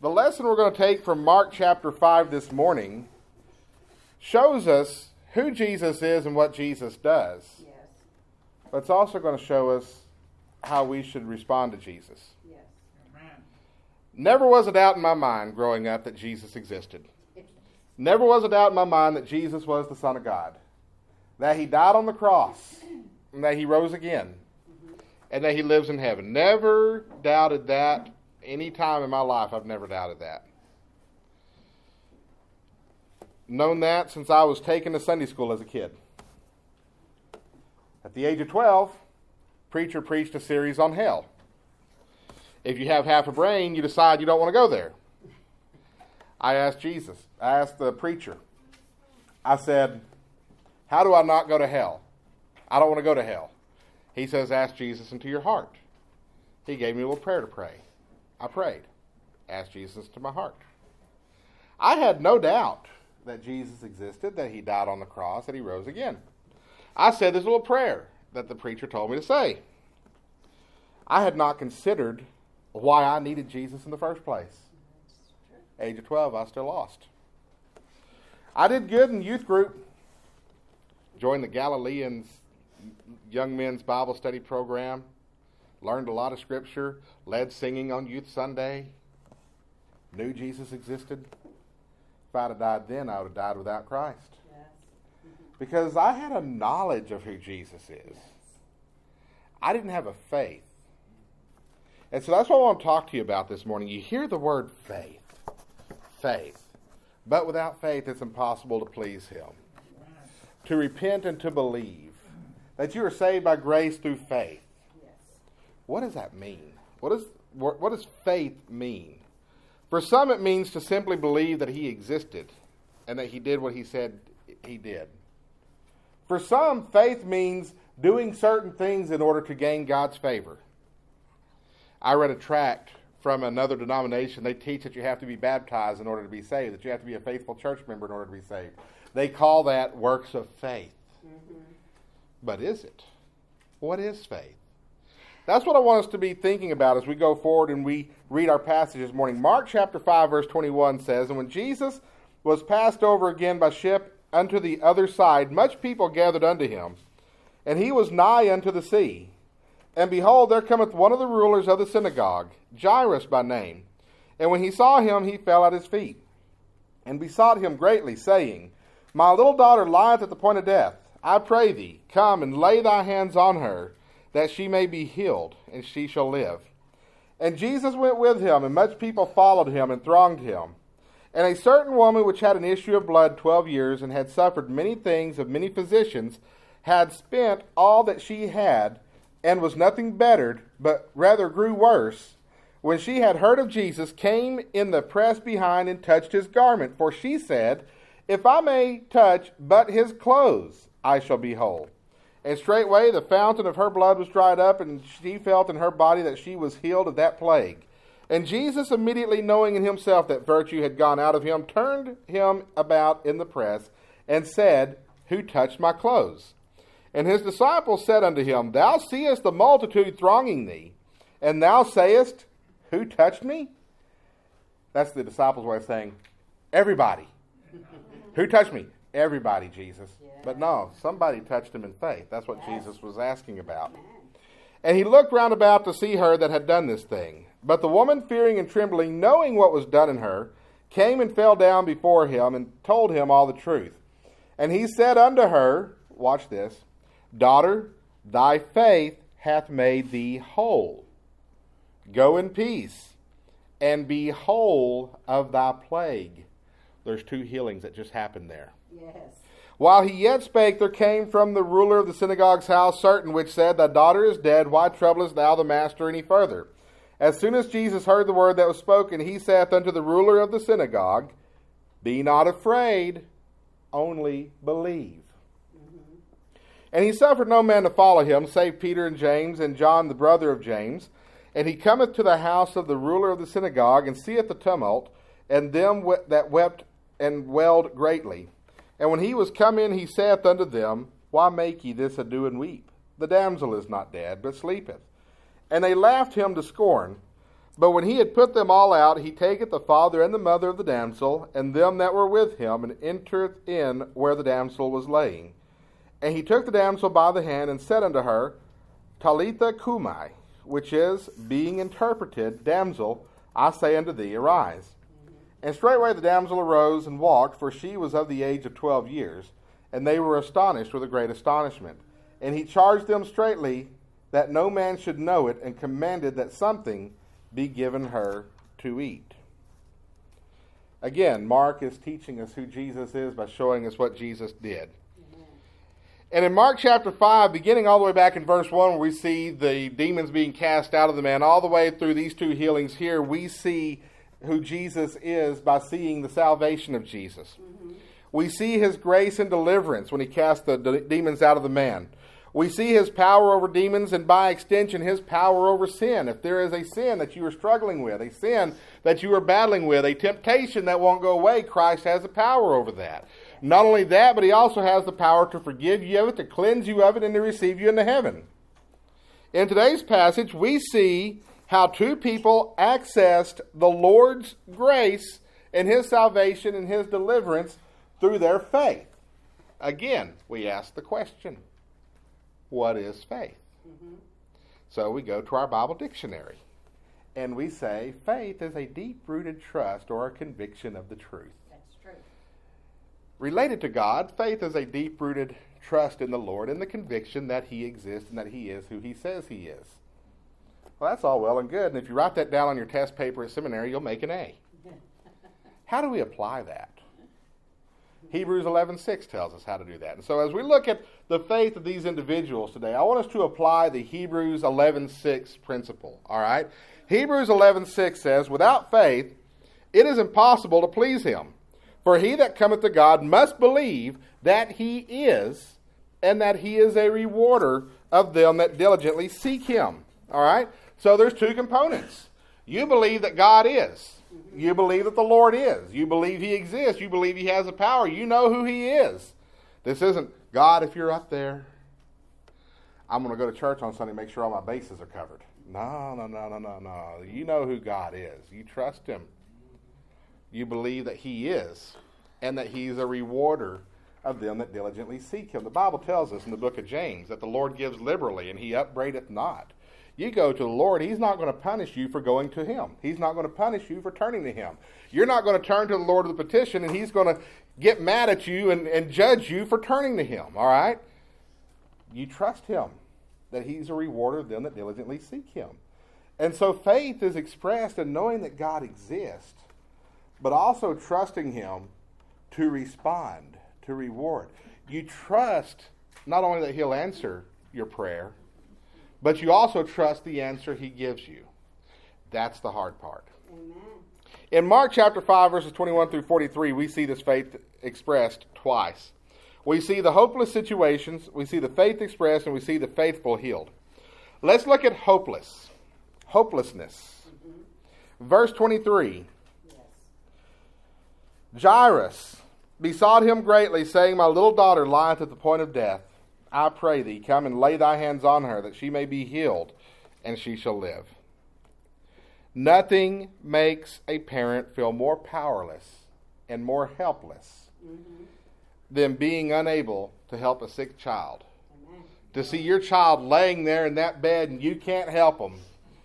the lesson we're going to take from Mark chapter 5 this morning shows us who Jesus is and what Jesus does. Yes. But it's also going to show us how we should respond to Jesus. Yes. Never was a doubt in my mind growing up that Jesus existed. Never was a doubt in my mind that Jesus was the Son of God. That he died on the cross, and that he rose again, mm-hmm. and that he lives in heaven. Never doubted that any time in my life. I've never doubted that. Known that since I was taken to Sunday school as a kid. At the age of 12, preacher preached a series on hell. If you have half a brain, you decide you don't want to go there. I asked Jesus, I asked the preacher, I said, How do I not go to hell? I don't want to go to hell. He says, Ask Jesus into your heart. He gave me a little prayer to pray. I prayed. Asked Jesus to my heart. I had no doubt that Jesus existed, that he died on the cross, that he rose again. I said this little prayer that the preacher told me to say. I had not considered why I needed Jesus in the first place. Age of 12, I still lost. I did good in youth group. Joined the Galileans Young Men's Bible Study Program. Learned a lot of scripture. Led singing on Youth Sunday. Knew Jesus existed. If I'd have died then, I would have died without Christ. Yes. Because I had a knowledge of who Jesus is. I didn't have a faith. And so that's what I want to talk to you about this morning. You hear the word faith. Faith. But without faith, it's impossible to please Him. To repent and to believe that you are saved by grace through faith. What does that mean? What, is, what what does faith mean? For some, it means to simply believe that He existed and that He did what He said He did. For some, faith means doing certain things in order to gain God's favor. I read a tract from another denomination. They teach that you have to be baptized in order to be saved, that you have to be a faithful church member in order to be saved. They call that works of faith. Mm-hmm. But is it? What is faith? That's what I want us to be thinking about as we go forward and we read our passage this morning. Mark chapter 5, verse 21 says, And when Jesus was passed over again by ship unto the other side, much people gathered unto him, and he was nigh unto the sea. And behold, there cometh one of the rulers of the synagogue, Jairus by name. And when he saw him, he fell at his feet, and besought him greatly, saying, My little daughter lieth at the point of death. I pray thee, come and lay thy hands on her, that she may be healed, and she shall live. And Jesus went with him, and much people followed him and thronged him. And a certain woman which had an issue of blood twelve years, and had suffered many things of many physicians, had spent all that she had, and was nothing bettered, but rather grew worse, when she had heard of Jesus, came in the press behind and touched his garment. For she said, If I may touch but his clothes, I shall be whole. And straightway the fountain of her blood was dried up, and she felt in her body that she was healed of that plague. And Jesus, immediately knowing in himself that virtue had gone out of him, turned him about in the press, and said, Who touched my clothes? And his disciples said unto him, Thou seest the multitude thronging thee, and thou sayest, Who touched me? That's the disciples' way of saying, Everybody. Who touched me? Everybody, Jesus. But no, somebody touched him in faith. That's what Jesus was asking about. And he looked round about to see her that had done this thing. But the woman, fearing and trembling, knowing what was done in her, came and fell down before him and told him all the truth. And he said unto her, Watch this, Daughter, thy faith hath made thee whole. Go in peace and be whole of thy plague. There's two healings that just happened there. Yes. While he yet spake, there came from the ruler of the synagogue's house certain which said, Thy daughter is dead, why troublest thou the master any further? As soon as Jesus heard the word that was spoken, he saith unto the ruler of the synagogue, Be not afraid, only believe. Mm-hmm. And he suffered no man to follow him, save Peter and James and John the brother of James. And he cometh to the house of the ruler of the synagogue, and seeth the tumult, and them that wept and wailed greatly. And when he was come in, he saith unto them, Why make ye this ado and weep? The damsel is not dead, but sleepeth. And they laughed him to scorn. But when he had put them all out, he taketh the father and the mother of the damsel, and them that were with him, and entereth in where the damsel was laying. And he took the damsel by the hand, and said unto her, Talitha cumi, which is, being interpreted, Damsel, I say unto thee, arise. And straightway the damsel arose and walked, for she was of the age of twelve years. And they were astonished with a great astonishment. And he charged them straitly that no man should know it, and commanded that something be given her to eat. Again, Mark is teaching us who Jesus is by showing us what Jesus did. And in Mark chapter 5, beginning all the way back in verse 1, where we see the demons being cast out of the man, all the way through these two healings here, we see who Jesus is by seeing the salvation of Jesus. Mm-hmm. We see his grace and deliverance when he cast the de- demons out of the man. We see his power over demons and by extension his power over sin. If there is a sin that you are struggling with, a sin that you are battling with, a temptation that won't go away, Christ has the power over that. Not only that, but he also has the power to forgive you of it, to cleanse you of it, and to receive you into heaven. In today's passage, we see how two people accessed the Lord's grace and his salvation and his deliverance through their faith. Again, we ask the question what is faith? Mm-hmm. So we go to our Bible dictionary and we say faith is a deep rooted trust or a conviction of the truth. That's true. Related to God, faith is a deep rooted trust in the Lord and the conviction that He exists and that He is who He says He is. Well, that's all well and good. And if you write that down on your test paper at seminary, you'll make an A. How do we apply that? Hebrews 11:6 tells us how to do that. And so as we look at the faith of these individuals today, I want us to apply the Hebrews 11:6 principle, all right? Hebrews 11:6 says, "Without faith it is impossible to please him, for he that cometh to God must believe that he is, and that he is a rewarder of them that diligently seek him." All right? So there's two components. You believe that God is. You believe that the Lord is. You believe He exists. You believe He has the power. You know who He is. This isn't, God, if you're up there, I'm going to go to church on Sunday, make sure all my bases are covered. No, no, no, no, no, no. You know who God is. You trust Him. You believe that He is, and that He's a rewarder of them that diligently seek Him. The Bible tells us in the book of James that the Lord gives liberally, and He upbraideth not. You go to the Lord, He's not going to punish you for going to Him. He's not going to punish you for turning to Him. You're not going to turn to the Lord with a petition, and He's going to get mad at you and, and judge you for turning to Him, all right? You trust Him, that He's a rewarder of them that diligently seek Him. And so faith is expressed in knowing that God exists, but also trusting Him to respond, to reward. You trust not only that He'll answer your prayer, but you also trust the answer he gives you. That's the hard part. Amen. In Mark chapter 5, verses 21 through 43, we see this faith expressed twice. We see the hopeless situations, we see the faith expressed, and we see the faithful healed. Let's look at hopeless. Hopelessness. Mm-hmm. Verse 23 yes. Jairus besought him greatly, saying, My little daughter lieth at the point of death. I pray thee, come and lay thy hands on her, that she may be healed, and she shall live. Nothing makes a parent feel more powerless and more helpless mm-hmm. than being unable to help a sick child. Amen. To see your child laying there in that bed and you can't help them.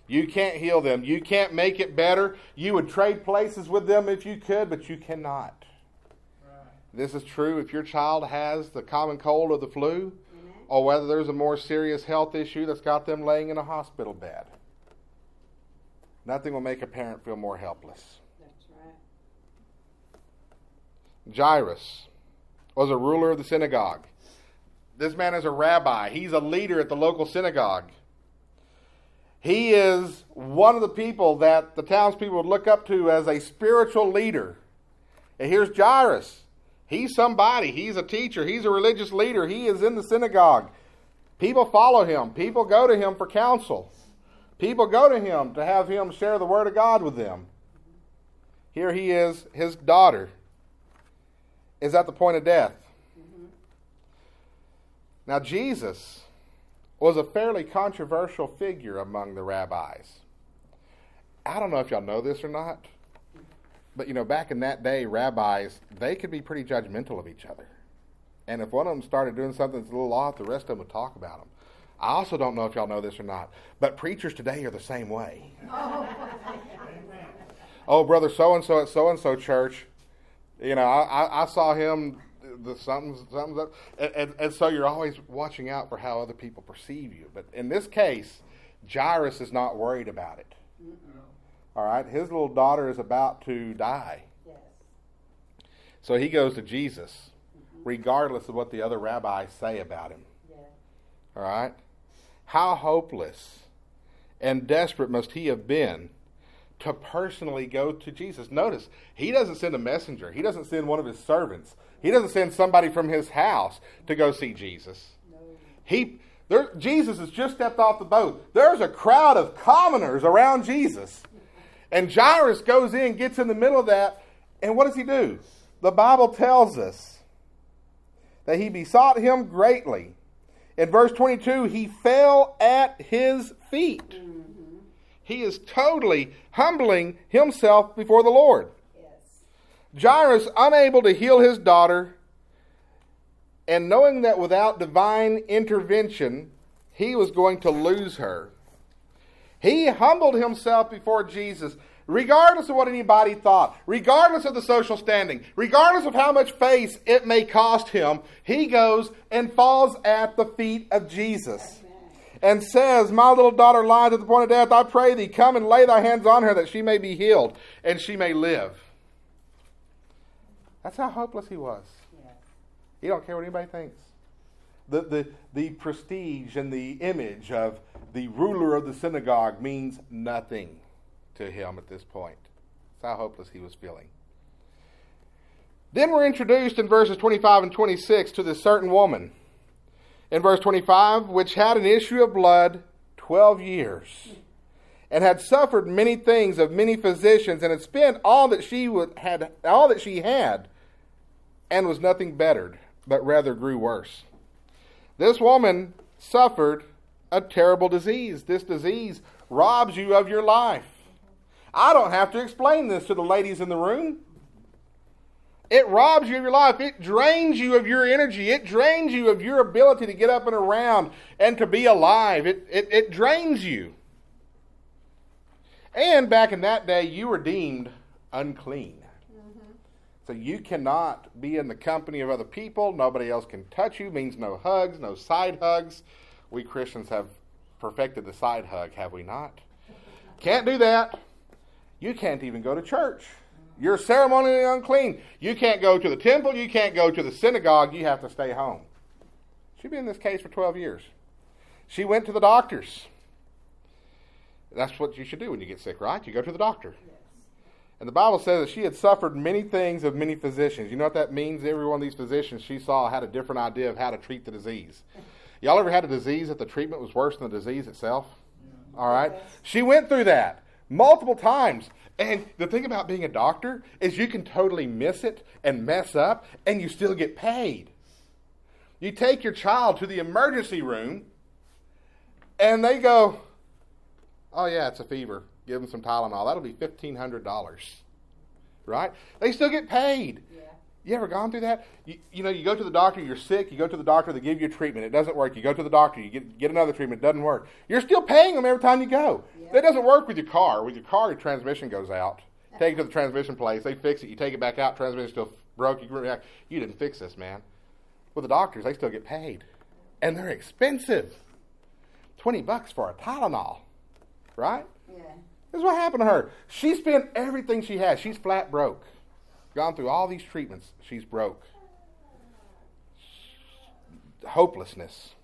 You can't heal them. You can't make it better. You would trade places with them if you could, but you cannot. Right. This is true if your child has the common cold or the flu or whether there's a more serious health issue that's got them laying in a hospital bed. Nothing will make a parent feel more helpless. That's right. Jairus was a ruler of the synagogue. This man is a rabbi. He's a leader at the local synagogue. He is one of the people that the townspeople would look up to as a spiritual leader. And here's Jairus. He's somebody. He's a teacher. He's a religious leader. He is in the synagogue. People follow him. People go to him for counsel. People go to him to have him share the word of God with them. Here he is, his daughter is at the point of death. Mm-hmm. Now, Jesus was a fairly controversial figure among the rabbis. I don't know if y'all know this or not, but you know, back in that day, rabbis, they could be pretty judgmental of each other. And if one of them started doing something that's a little off, the rest of them would talk about them. I also don't know if y'all know this or not, but preachers today are the same way. Oh, oh brother so and so at so and so church, you know, I, I saw him the something's something's up, and, and, and, so you're always watching out for how other people perceive you. But in this case, Jairus is not worried about it. All right, his little daughter is about to die. Yes. So he goes to Jesus, mm-hmm. regardless of what the other rabbis say about him. Yeah. All right, how hopeless and desperate must he have been to personally go to Jesus. Notice, he doesn't send a messenger, he doesn't send one of his servants, he doesn't send somebody from his house to go see Jesus. No. He there, Jesus has just stepped off the boat. There's a crowd of commoners around Jesus. And Jairus goes in, gets in the middle of that, and what does he do? The Bible tells us that he besought him greatly. In verse 22, he fell at his feet. Mm-hmm. He is totally humbling himself before the Lord. Yes. Jairus, unable to heal his daughter, and knowing that without divine intervention, he was going to lose her, he humbled himself before Jesus, regardless of what anybody thought, regardless of the social standing, regardless of how much face it may cost him. He goes and falls at the feet of Jesus and says, My little daughter lies at the point of death. I pray thee, come and lay thy hands on her that she may be healed and she may live. That's how hopeless he was. He don't care what anybody thinks. The, the, the prestige and the image of the ruler of the synagogue means nothing to him at this point. That's how hopeless he was feeling. Then we're introduced in verses 25 and 26 to this certain woman in verse 25, which had an issue of blood 12 years, and had suffered many things of many physicians, and had spent all that she would, had all that she had, and was nothing bettered, but rather grew worse. This woman suffered a terrible disease. This disease robs you of your life. I don't have to explain this to the ladies in the room. It robs you of your life. It drains you of your energy. It drains you of your ability to get up and around and to be alive. It, it, it drains you. And back in that day, you were deemed unclean. So you cannot be in the company of other people. Nobody else can touch you. Means no hugs, no side hugs. We Christians have perfected the side hug, have we not? Can't do that. You can't even go to church. You're ceremonially unclean. You can't go to the temple. You can't go to the synagogue. You have to stay home. She'd been in this case for 12 years. She went to the doctors. That's what you should do when you get sick, right? You go to the doctor. Yes. And the Bible says that she had suffered many things of many physicians. You know what that means? Every one of these physicians she saw had a different idea of how to treat the disease. Y'all ever had a disease that the treatment was worse than the disease itself? All right? She went through that multiple times. And the thing about being a doctor is you can totally miss it and mess up and you still get paid. You take your child to the emergency room and they go, Oh, yeah, it's a fever. Give them some Tylenol. That'll be $1,500. Right? They still get paid. Yeah. You ever gone through that? You, you, know, you go to the doctor, you're sick, you go to the doctor, they give you a treatment, it doesn't work. You go to the doctor, you get, get another treatment, it doesn't work. You're still paying them every time you go. Yeah. That doesn't work with your car. With your car, your transmission goes out. Take it to the transmission place, they fix it, you take it back out, transmission still broke, you. You didn't fix this, man. With the doctors, they still get paid. And they're expensive. 20 bucks for a Tylenol, right? Yeah. This is what happened to her. She spent everything she had. She's flat broke gone through all these treatments, she's broke. Hopelessness.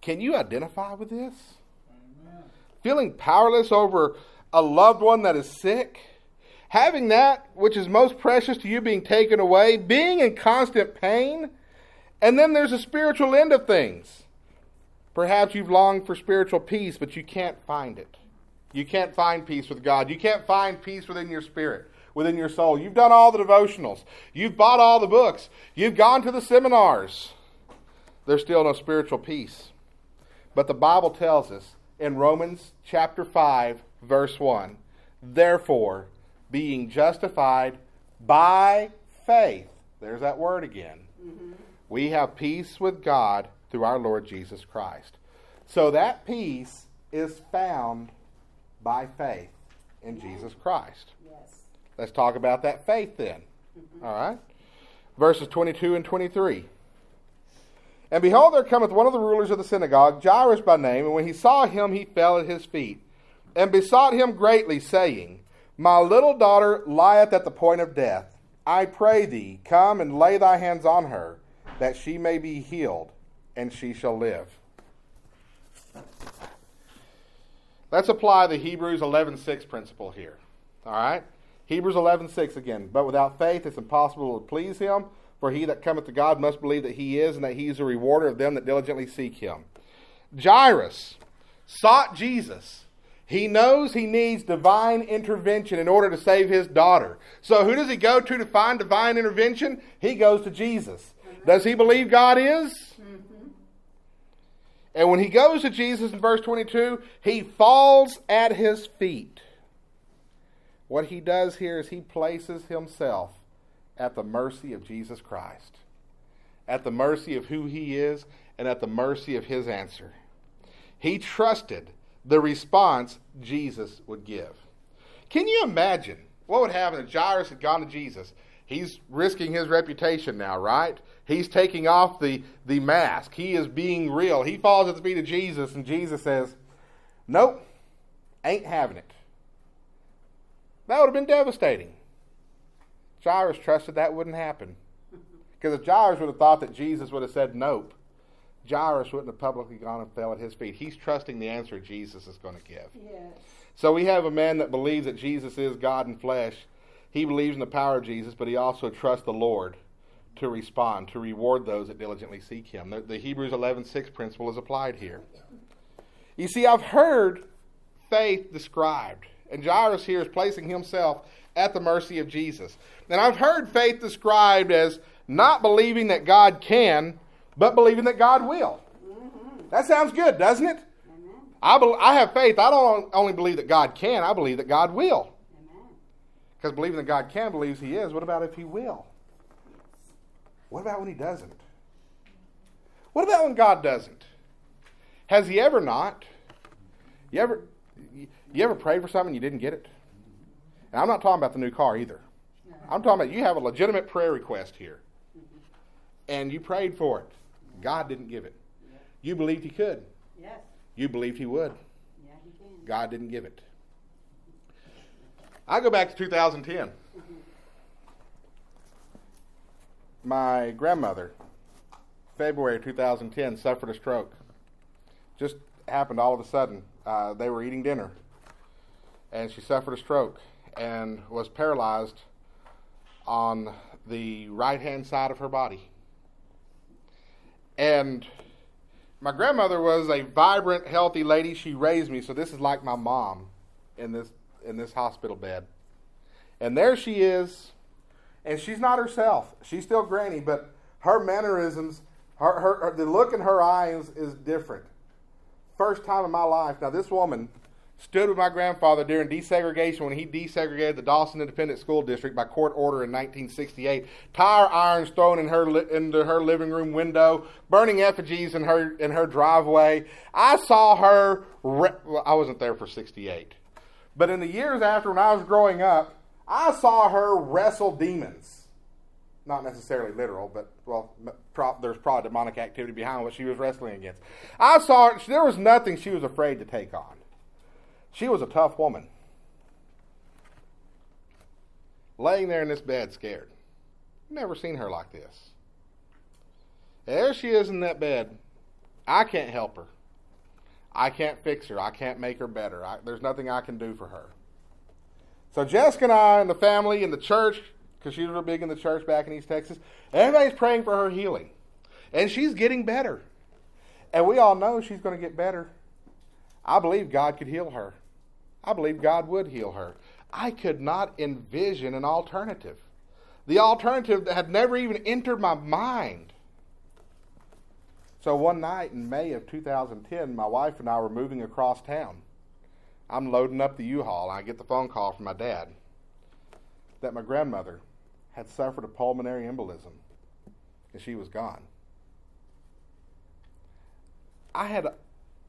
Can you identify with this? Amen. Feeling powerless over a loved one that is sick? Having that which is most precious to you being taken away? Being in constant pain? And then there's a spiritual end of things. Perhaps you've longed for spiritual peace, but you can't find it. You can't find peace with God. You can't find peace within your spirit within your soul. You've done all the devotionals. You've bought all the books. You've gone to the seminars. There's still no spiritual peace. But the Bible tells us in Romans chapter 5, verse 1. Therefore, being justified by faith, there's that word again, mm-hmm. we have peace with God through our Lord Jesus Christ. So that peace is found by faith in Jesus Christ. Yes. Let's talk about that faith then. Mm-hmm. All right? Verses 22 and 23. And behold, there cometh one of the rulers of the synagogue, Jairus by name, and when he saw him, he fell at his feet, and besought him greatly, saying, My little daughter lieth at the point of death. I pray thee, come and lay thy hands on her, that she may be healed, and she shall live. Let's apply the Hebrews 11:6 principle here. All right? Hebrews 11:6 again. But without faith it's impossible to please him, for he that cometh to God must believe that he is and that he is a rewarder of them that diligently seek him. Jairus sought Jesus. He knows he needs divine intervention in order to save his daughter. So who does he go to to find divine intervention? He goes to Jesus. Does he believe God is? Mm-hmm. And when he goes to Jesus in verse 22, he falls at his feet. What he does here is he places himself at the mercy of Jesus Christ, at the mercy of who he is, and at the mercy of his answer. He trusted the response Jesus would give. Can you imagine what would happen if Jairus had gone to Jesus? He's risking his reputation now, right? He's taking off the, the mask. He is being real. He falls at the feet of Jesus, and Jesus says, Nope, ain't having it. That would have been devastating. Jairus trusted that wouldn't happen. Because if Jairus would have thought that Jesus would have said nope, Jairus wouldn't have publicly gone and fell at his feet. He's trusting the answer Jesus is going to give. Yes. So we have a man that believes that Jesus is God in flesh. He believes in the power of Jesus, but he also trusts the Lord to respond, to reward those that diligently seek him. The, the Hebrews 11:6 principle is applied here. You see, I've heard faith described, and Jairus here is placing himself at the mercy of Jesus. And I've heard faith described as not believing that God can, but believing that God will. Mm-hmm. That sounds good, doesn't it? I, be, I have faith. I don't only believe that God can, I believe that God will. Because believing that God can believes He is. What about if He will? What about when He doesn't? What about when God doesn't? Has He ever not? You ever, you ever prayed for something and you didn't get it? And I'm not talking about the new car either. I'm talking about you have a legitimate prayer request here. And you prayed for it. God didn't give it. You believed He could. Yes. You believed He would. Yeah, he can. God didn't give it. I go back to 2010. My grandmother, February 2010, suffered a stroke. Just happened all of a sudden. Uh, they were eating dinner, and she suffered a stroke and was paralyzed on the right hand side of her body. And my grandmother was a vibrant, healthy lady. She raised me, so this is like my mom in this in this hospital bed. And there she is, and she's not herself. She's still granny, but her mannerisms, her, her, her the look in her eyes is different. First time in my life. Now this woman stood with my grandfather during desegregation when he desegregated the Dawson Independent School District by court order in 1968. Tire irons thrown in her into her living room window, burning effigies in her in her driveway. I saw her. Re- well, I wasn't there for 68, but in the years after, when I was growing up, I saw her wrestle demons. Not necessarily literal, but well, pro- there's probably demonic activity behind what she was wrestling against. I saw her. There was nothing she was afraid to take on. She was a tough woman. Laying there in this bed, scared. Never seen her like this. There she is in that bed. I can't help her. I can't fix her. I can't make her better. I, there's nothing I can do for her. So Jessica and I and the family and the church, because she was real big in the church back in East Texas, everybody's praying for her healing. And she's getting better. And we all know she's going to get better I believe God could heal her. I believe God would heal her. I could not envision an alternative. The alternative had never even entered my mind. So one night in May of 2010, my wife and I were moving across town. I'm loading up the U-Haul, I get the phone call from my dad that my grandmother had suffered a pulmonary embolism, and she was gone. I had,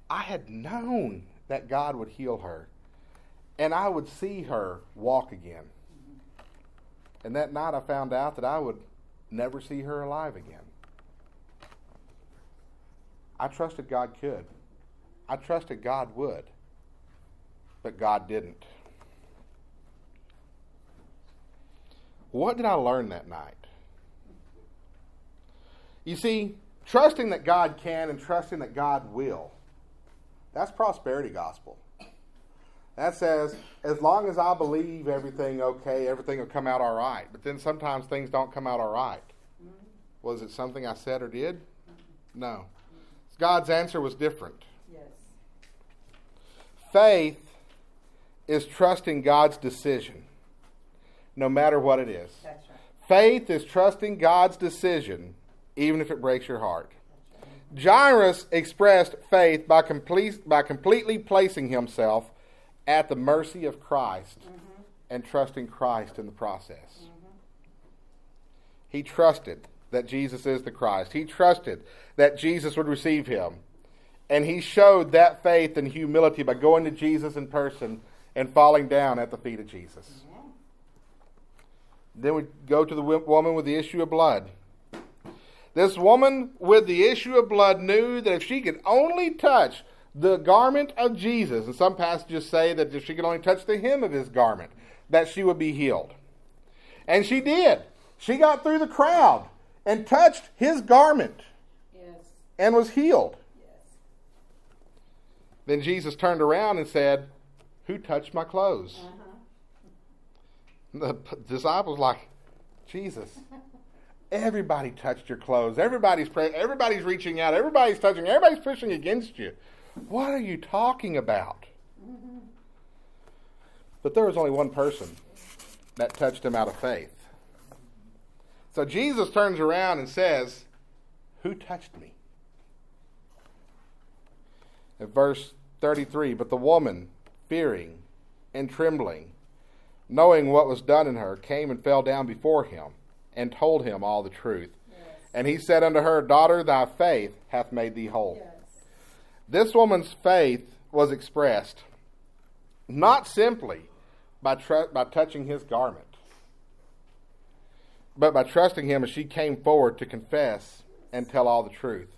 I had known that God would heal her, and I would see her walk again. And that night, I found out that I would never see her alive again. I trusted God could. I trusted God would. But God didn't. What did I learn that night? You see, trusting that God can and trusting that God will, that's prosperity gospel. That says, as long as I believe everything okay, everything will come out all right. But then sometimes things don't come out all right. Was it something I said or did? No. God's answer was different. Yes. Faith is trusting God's decision, no matter what it is. Right. Faith is trusting God's decision, even if it breaks your heart. Right. Jairus expressed faith by, complete, by completely placing himself at the mercy of Christ mm-hmm. and trusting Christ in the process. Mm-hmm. He trusted that Jesus is the Christ. He trusted that Jesus would receive him. And he showed that faith and humility by going to Jesus in person and falling down at the feet of Jesus. Mm-hmm. Then we go to the woman with the issue of blood. This woman with the issue of blood knew that if she could only touch the garment of Jesus, and some passages say that if she could only touch the hem of his garment, that she would be healed. And she did. She got through the crowd and touched his garment yes. and was healed. Yes. Then Jesus turned around and said, Who touched my clothes? Uh-huh. The disciples like, Jesus, everybody touched your clothes. Everybody's praying. Everybody's reaching out. Everybody's touching. Everybody's pushing against you. What are you talking about? Mm-hmm. But there was only one person that touched him out of faith. So Jesus turns around and says, Who touched me? At verse 33, but the woman, fearing and trembling, knowing what was done in her, came and fell down before him and told him all the truth. Yes. And he said unto her, Daughter, thy faith hath made thee whole. Yes. This woman's faith was expressed not simply by, tr- by touching his garment, but by trusting him as she came forward to confess and tell all the truth.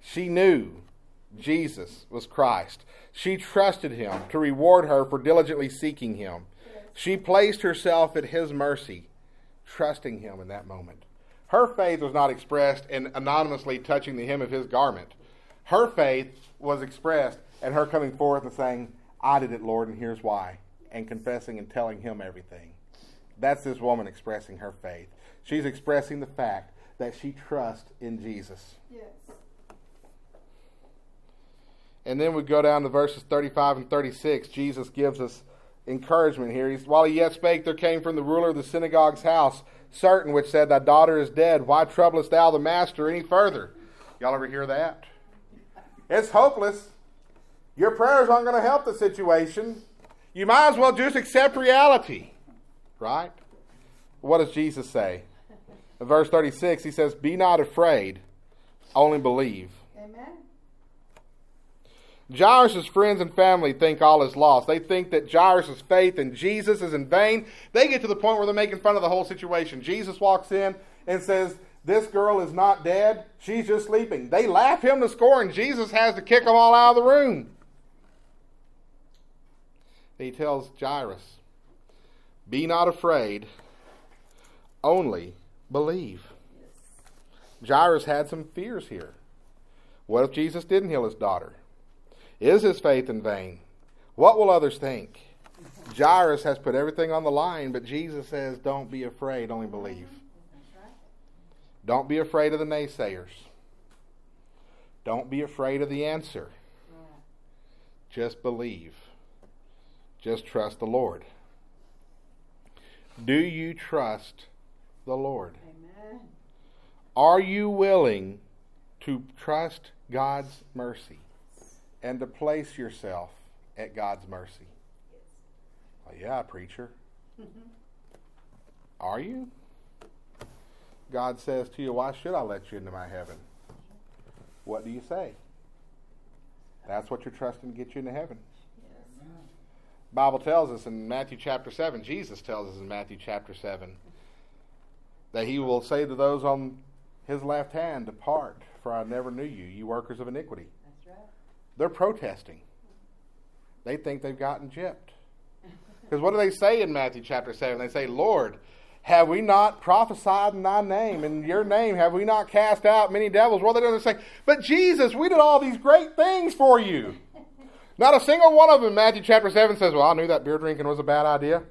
She knew Jesus was Christ. She trusted him to reward her for diligently seeking him. She placed herself at his mercy, trusting him in that moment. Her faith was not expressed in anonymously touching the hem of his garment. Her faith was expressed in her coming forth and saying, I did it, Lord, and here's why, and confessing and telling him everything. That's this woman expressing her faith. She's expressing the fact that she trusts in Jesus. Yes. And then we go down to verses 35 and 36. Jesus gives us encouragement here. He's, While he yet spake, there came from the ruler of the synagogue's house certain which said, Thy daughter is dead. Why troublest thou the master any further? Y'all ever hear that? It's hopeless. Your prayers aren't going to help the situation. You might as well just accept reality. Right? What does Jesus say? In verse 36, he says, Be not afraid, only believe. Jairus' friends and family think all is lost. They think that Jairus' faith in Jesus is in vain. They get to the point where they're making fun of the whole situation. Jesus walks in and says, this girl is not dead. She's just sleeping. They laugh him to scorn. Jesus has to kick them all out of the room. He tells Jairus, Be not afraid, only believe. Jairus had some fears here. What if Jesus didn't heal his daughter? Is his faith in vain? What will others think? Jairus has put everything on the line, but Jesus says, Don't be afraid, only believe. Don't be afraid of the naysayers. Don't be afraid of the answer. Just believe. Just trust the Lord. Do you trust the Lord? Amen. Are you willing to trust God's mercy and to place yourself at God's mercy? Well, yeah, preacher. Mm-hmm. Are you? God says to you, Why should I let you into my heaven? What do you say? That's what you're trusting to get you into heaven. Yes. Bible tells us in Matthew chapter 7, Jesus tells us in Matthew chapter 7, that he will say to those on his left hand, Depart, for I never knew you, you workers of iniquity. They're protesting. They think they've gotten gypped. Because what do they say in Matthew chapter 7? They say, Lord, have we not prophesied in thy name? In your name have we not cast out many devils? Well, they don't say, but Jesus, we did all these great things for you. Not a single one of them Matthew chapter 7 says, Well, I knew that beer drinking was a bad idea.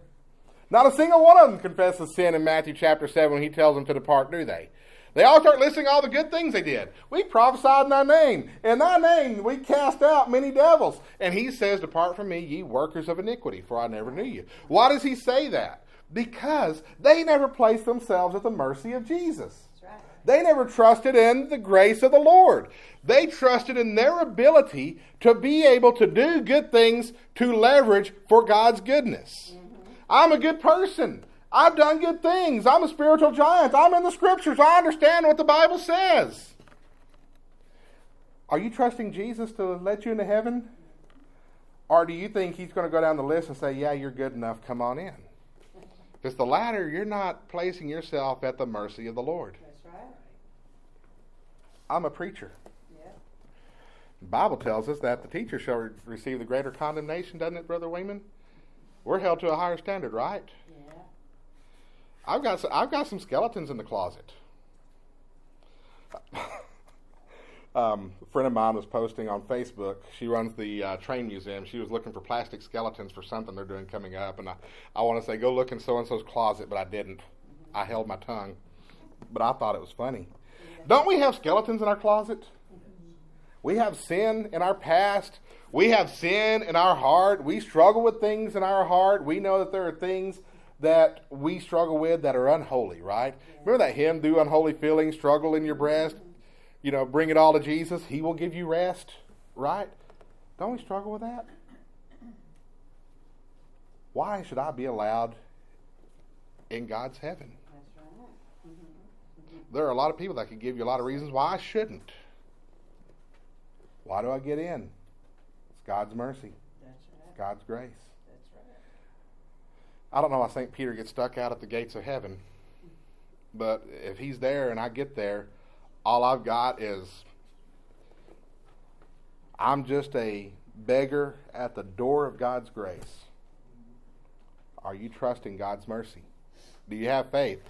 Not a single one of them confesses sin in Matthew chapter 7 when he tells them to depart, do they? They all start listing all the good things they did. We prophesied in thy name. In thy name we cast out many devils. And he says, Depart from me, ye workers of iniquity, for I never knew you. Why does he say that? because they never placed themselves at the mercy of Jesus. Right. They never trusted in the grace of the Lord. They trusted in their ability to be able to do good things to leverage for God's goodness. Mm-hmm. I'm a good person. I've done good things. I'm a spiritual giant. I'm in the scriptures. I understand what the Bible says. Are you trusting Jesus to let you into heaven? Or do you think he's going to go down the list and say, Yeah, you're good enough, come on in? If it's the latter, you're not placing yourself at the mercy of the Lord. That's right. I'm a preacher. Yeah. The Bible tells us that the teacher shall re- receive the greater condemnation, doesn't it, Brother Wayman? We're held to a higher standard, right? I've got I've got some skeletons in the closet. Um, a friend of mine was posting on Facebook. She runs the uh, train museum. She was looking for plastic skeletons for something they're doing coming up, and I, I want to say go look in so and so's closet, but I didn't. I held my tongue, but I thought it was funny. Don't we have skeletons in our closet? We have sin in our past. We have sin in our heart. We struggle with things in our heart. We know that there are things that we struggle with that are unholy, right? Remember that hymn, Do Unholy Feelings Struggle in Your Breast? you know, bring it all to Jesus, He will give you rest, right? Don't we struggle with that? Why should I be allowed in God's heaven? Mm-hmm. There are a lot of people that could give you a lot of reasons why I shouldn't. Why do I get in? It's God's mercy. It's God's grace. I don't know why St. Peter gets stuck out at the gates of heaven. But if he's there and I get there, all I've got is I'm just a beggar at the door of God's grace. Are you trusting God's mercy? Do you have faith?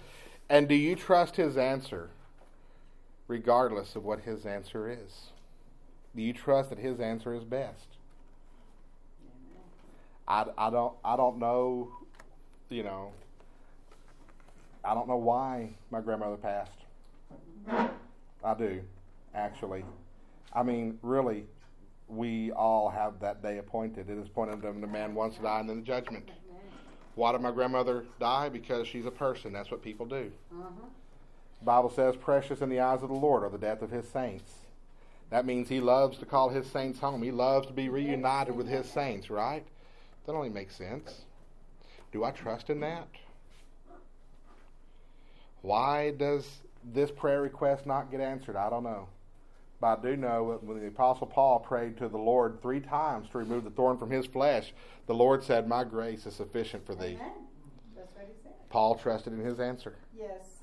And do you trust His answer regardless of what His answer is? Do you trust that His answer is best? I, I don't I don't know, you know. I don't know why my grandmother passed. I do, actually. I mean, really, we all have that day appointed. It is appointed unto the man once to die and then the judgment. Why did my grandmother die? Because she's a person. That's what people do. Uh-huh. Bible says, "Precious in the eyes of the Lord are the death of His saints." That means He loves to call His saints home. He loves to be reunited with His saints. Right? That only makes sense. Do I trust in that? Why does this prayer request not get answered? I don't know. But I do know that when the Apostle Paul prayed to the Lord three times to remove the thorn from his flesh, the Lord said, My grace is sufficient for thee. Amen. That's what he said. Paul trusted in his answer. Yes.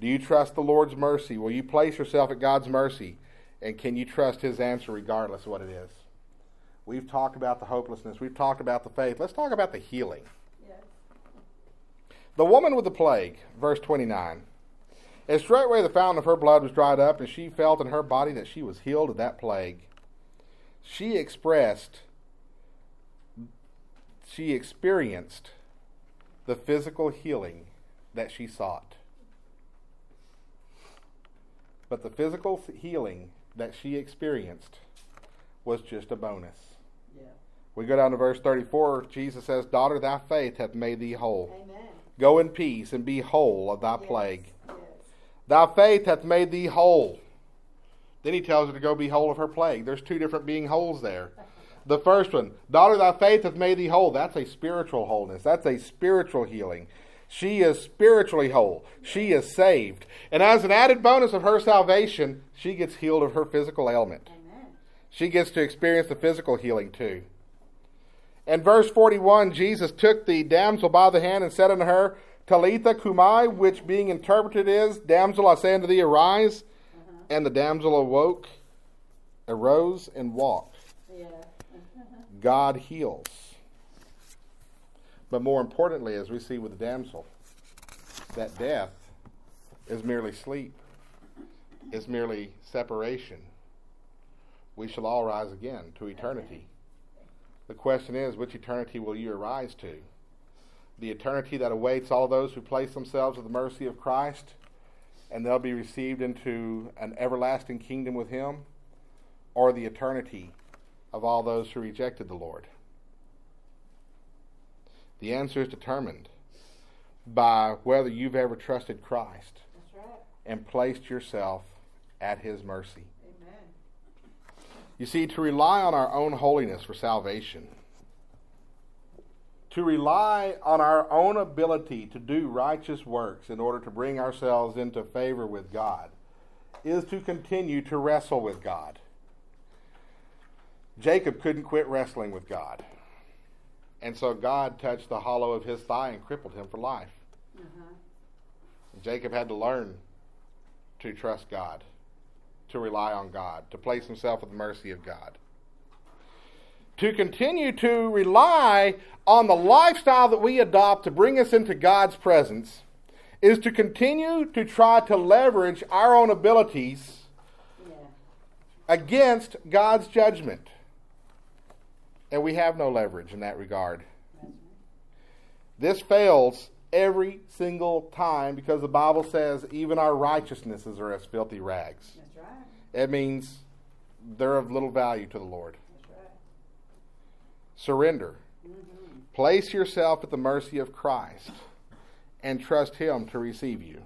Do you trust the Lord's mercy? Will you place yourself at God's mercy? And can you trust his answer regardless of what it is? We've talked about the hopelessness. We've talked about the faith. Let's talk about the healing. The woman with the plague, verse 29. And straightway the fountain of her blood was dried up, and she felt in her body that she was healed of that plague. She expressed, she experienced the physical healing that she sought. But the physical healing that she experienced was just a bonus. Yeah. We go down to verse 34. Jesus says, Daughter, thy faith hath made thee whole. Amen. Go in peace and be whole of thy yes. plague. Yes. Thy faith hath made thee whole. Then he tells her to go be whole of her plague. There's two different being wholes there. The first one, daughter, thy faith hath made thee whole. That's a spiritual wholeness. That's a spiritual healing. She is spiritually whole. She is saved. And as an added bonus of her salvation, she gets healed of her physical ailment. Amen. She gets to experience the physical healing too. In verse 41, Jesus took the damsel by the hand and said unto her, Talitha cumi, which being interpreted is, Damsel, I say unto thee, arise. Uh-huh. And the damsel awoke, arose, and walked. Yeah. God heals. But more importantly, as we see with the damsel, that death is merely sleep, is merely separation. We shall all rise again to eternity. The question is, which eternity will you arise to? The eternity that awaits all those who place themselves at the mercy of Christ, and they'll be received into an everlasting kingdom with Him, or the eternity of all those who rejected the Lord? The answer is determined by whether you've ever trusted Christ right. and placed yourself at His mercy. You see, to rely on our own holiness for salvation, to rely on our own ability to do righteous works in order to bring ourselves into favor with God, is to continue to wrestle with God. Jacob couldn't quit wrestling with God. And so God touched the hollow of his thigh and crippled him for life. Uh-huh. Jacob had to learn to trust God, to rely on God, to place himself at the mercy of God. To continue to rely on the lifestyle that we adopt to bring us into God's presence is to continue to try to leverage our own abilities Yeah. against God's judgment. And we have no leverage in that regard. This fails every single time because the Bible says even our righteousnesses are as filthy rags. It means they're of little value to the Lord. Right. Surrender. Mm-hmm. Place yourself at the mercy of Christ and trust Him to receive you.